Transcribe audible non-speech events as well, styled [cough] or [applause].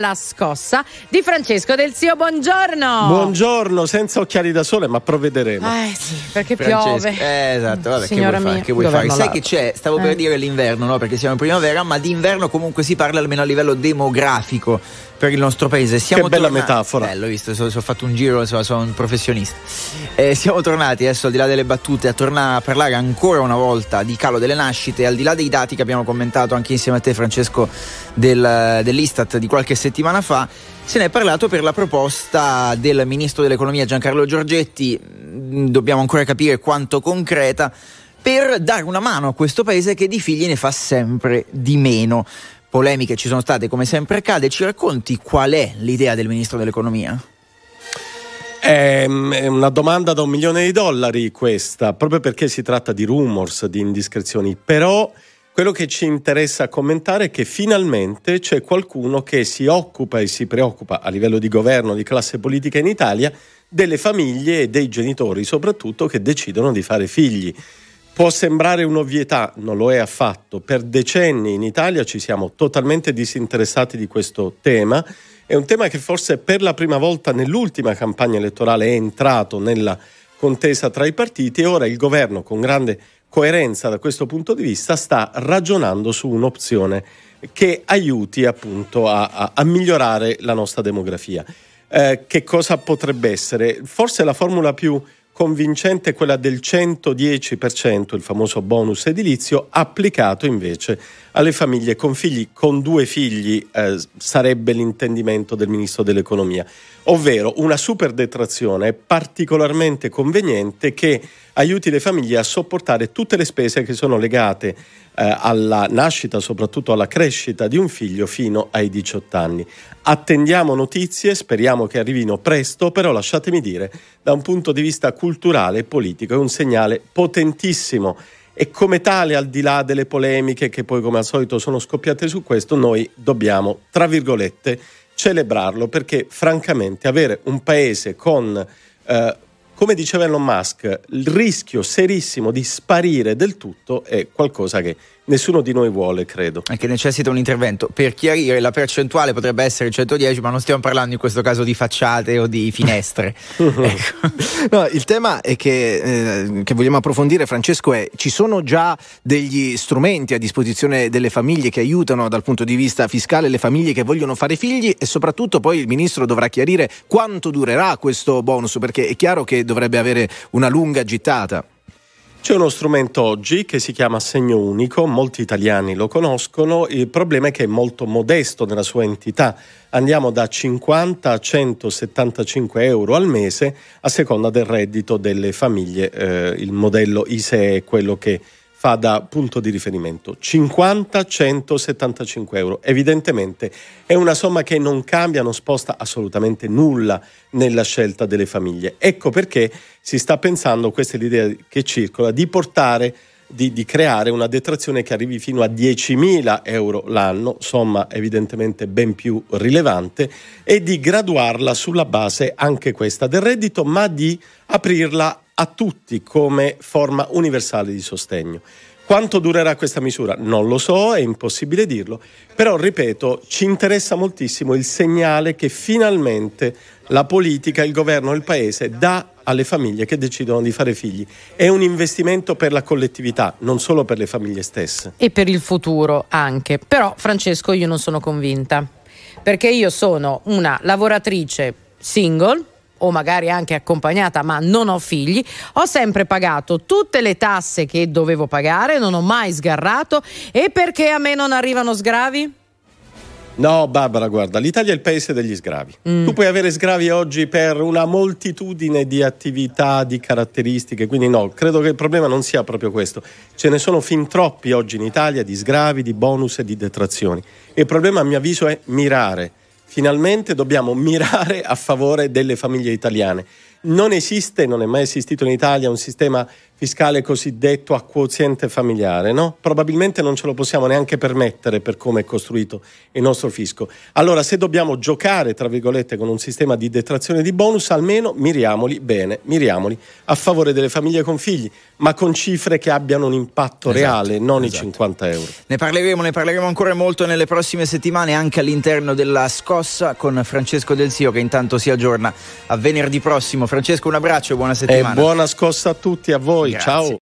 La scossa di Francesco Del Zio, buongiorno. Buongiorno, senza occhiali da sole, ma provvederemo. Eh sì, perché Francesco. piove. Eh, esatto, vabbè, Signora che vuoi mia, fare? Che vuoi fare? Sai che c'è? Stavo per Eh. dire l'inverno, no? Perché siamo in primavera, ma d'inverno comunque si parla almeno a livello demografico per il nostro paese. Siamo Che bella tornati- metafora. Bello, visto, so- so- ho fatto un giro, insomma, sono un professionista. Eh, siamo tornati adesso, al di là delle battute, a tornare a parlare ancora una volta di calo delle nascite, al di là dei dati che abbiamo commentato anche insieme a te, Francesco, del- dell'Istat di qualche settimana fa. Se ne è parlato per la proposta del ministro dell'economia Giancarlo Giorgetti, mh, dobbiamo ancora capire quanto concreta, per dare una mano a questo paese che di figli ne fa sempre di meno. Polemiche ci sono state come sempre accade, ci racconti qual è l'idea del ministro dell'economia? È, è una domanda da un milione di dollari questa, proprio perché si tratta di rumors, di indiscrezioni. Però quello che ci interessa commentare è che finalmente c'è qualcuno che si occupa e si preoccupa a livello di governo, di classe politica in Italia, delle famiglie e dei genitori soprattutto che decidono di fare figli. Può sembrare un'ovvietà, non lo è affatto. Per decenni in Italia ci siamo totalmente disinteressati di questo tema. È un tema che forse per la prima volta nell'ultima campagna elettorale è entrato nella contesa tra i partiti e ora il governo, con grande coerenza da questo punto di vista, sta ragionando su un'opzione che aiuti appunto a, a- a migliorare la nostra demografia. Eh, che cosa potrebbe essere? Forse la formula più convincente è quella del 110%, il famoso bonus edilizio, applicato invece alle famiglie con figli, con due figli eh, sarebbe l'intendimento del Ministro dell'Economia, ovvero una super detrazione particolarmente conveniente che aiuti le famiglie a sopportare tutte le spese che sono legate eh, alla nascita, soprattutto alla crescita di un figlio fino ai 18 anni. Attendiamo notizie, speriamo che arrivino presto, però lasciatemi dire, da un punto di vista culturale e politico è un segnale potentissimo e come tale, al di là delle polemiche che poi come al solito sono scoppiate su questo, noi dobbiamo, tra virgolette, celebrarlo perché francamente avere un paese con, eh, come diceva Elon Musk, il rischio serissimo di sparire del tutto è qualcosa che nessuno di noi vuole, credo. E che necessita un intervento. Per chiarire, la percentuale potrebbe essere 110, ma non stiamo parlando in questo caso di facciate o di finestre. [laughs] ecco. No, il tema è che, eh, che vogliamo approfondire, Francesco, è ci sono già degli strumenti a disposizione delle famiglie che aiutano dal punto di vista fiscale le famiglie che vogliono fare figli e soprattutto poi il ministro dovrà chiarire quanto durerà questo bonus, perché è chiaro che dovrebbe avere una lunga gittata. C'è uno strumento oggi che si chiama assegno unico, molti italiani lo conoscono, il problema è che è molto modesto nella sua entità, andiamo da 50 a 175 euro al mese a seconda del reddito delle famiglie, eh, il modello ISEE è quello che fa da punto di riferimento 50-175 euro. Evidentemente è una somma che non cambia, non sposta assolutamente nulla nella scelta delle famiglie. Ecco perché si sta pensando, questa è l'idea che circola, di portare, di, di creare una detrazione che arrivi fino a 10.000 euro l'anno, somma evidentemente ben più rilevante, e di graduarla sulla base anche questa del reddito, ma di aprirla a tutti come forma universale di sostegno. Quanto durerà questa misura? Non lo so, è impossibile dirlo, però ripeto, ci interessa moltissimo il segnale che finalmente la politica, il governo, il paese dà alle famiglie che decidono di fare figli. È un investimento per la collettività, non solo per le famiglie stesse. E per il futuro anche. Però, Francesco, io non sono convinta. Perché io sono una lavoratrice single o magari anche accompagnata, ma non ho figli, ho sempre pagato tutte le tasse che dovevo pagare, non ho mai sgarrato e perché a me non arrivano sgravi? No, Barbara, guarda, l'Italia è il paese degli sgravi. Mm. Tu puoi avere sgravi oggi per una moltitudine di attività, di caratteristiche, quindi no, credo che il problema non sia proprio questo. Ce ne sono fin troppi oggi in Italia di sgravi, di bonus e di detrazioni. Il problema, a mio avviso, è mirare. Finalmente dobbiamo mirare a favore delle famiglie italiane. Non esiste, non è mai esistito in Italia un sistema fiscale cosiddetto a quoziente familiare, no? Probabilmente non ce lo possiamo neanche permettere per come è costruito il nostro fisco. Allora, se dobbiamo giocare, tra virgolette, con un sistema di detrazione di bonus, almeno miriamoli bene, miriamoli a favore delle famiglie con figli, ma con cifre che abbiano un impatto esatto, reale, non esatto. i 50 euro. Ne parleremo, ne parleremo ancora molto nelle prossime settimane, anche all'interno della scossa con Francesco Del Zio, che intanto si aggiorna a venerdì prossimo. Francesco, un abbraccio e buona settimana. E buona scossa a tutti, a voi. 再见。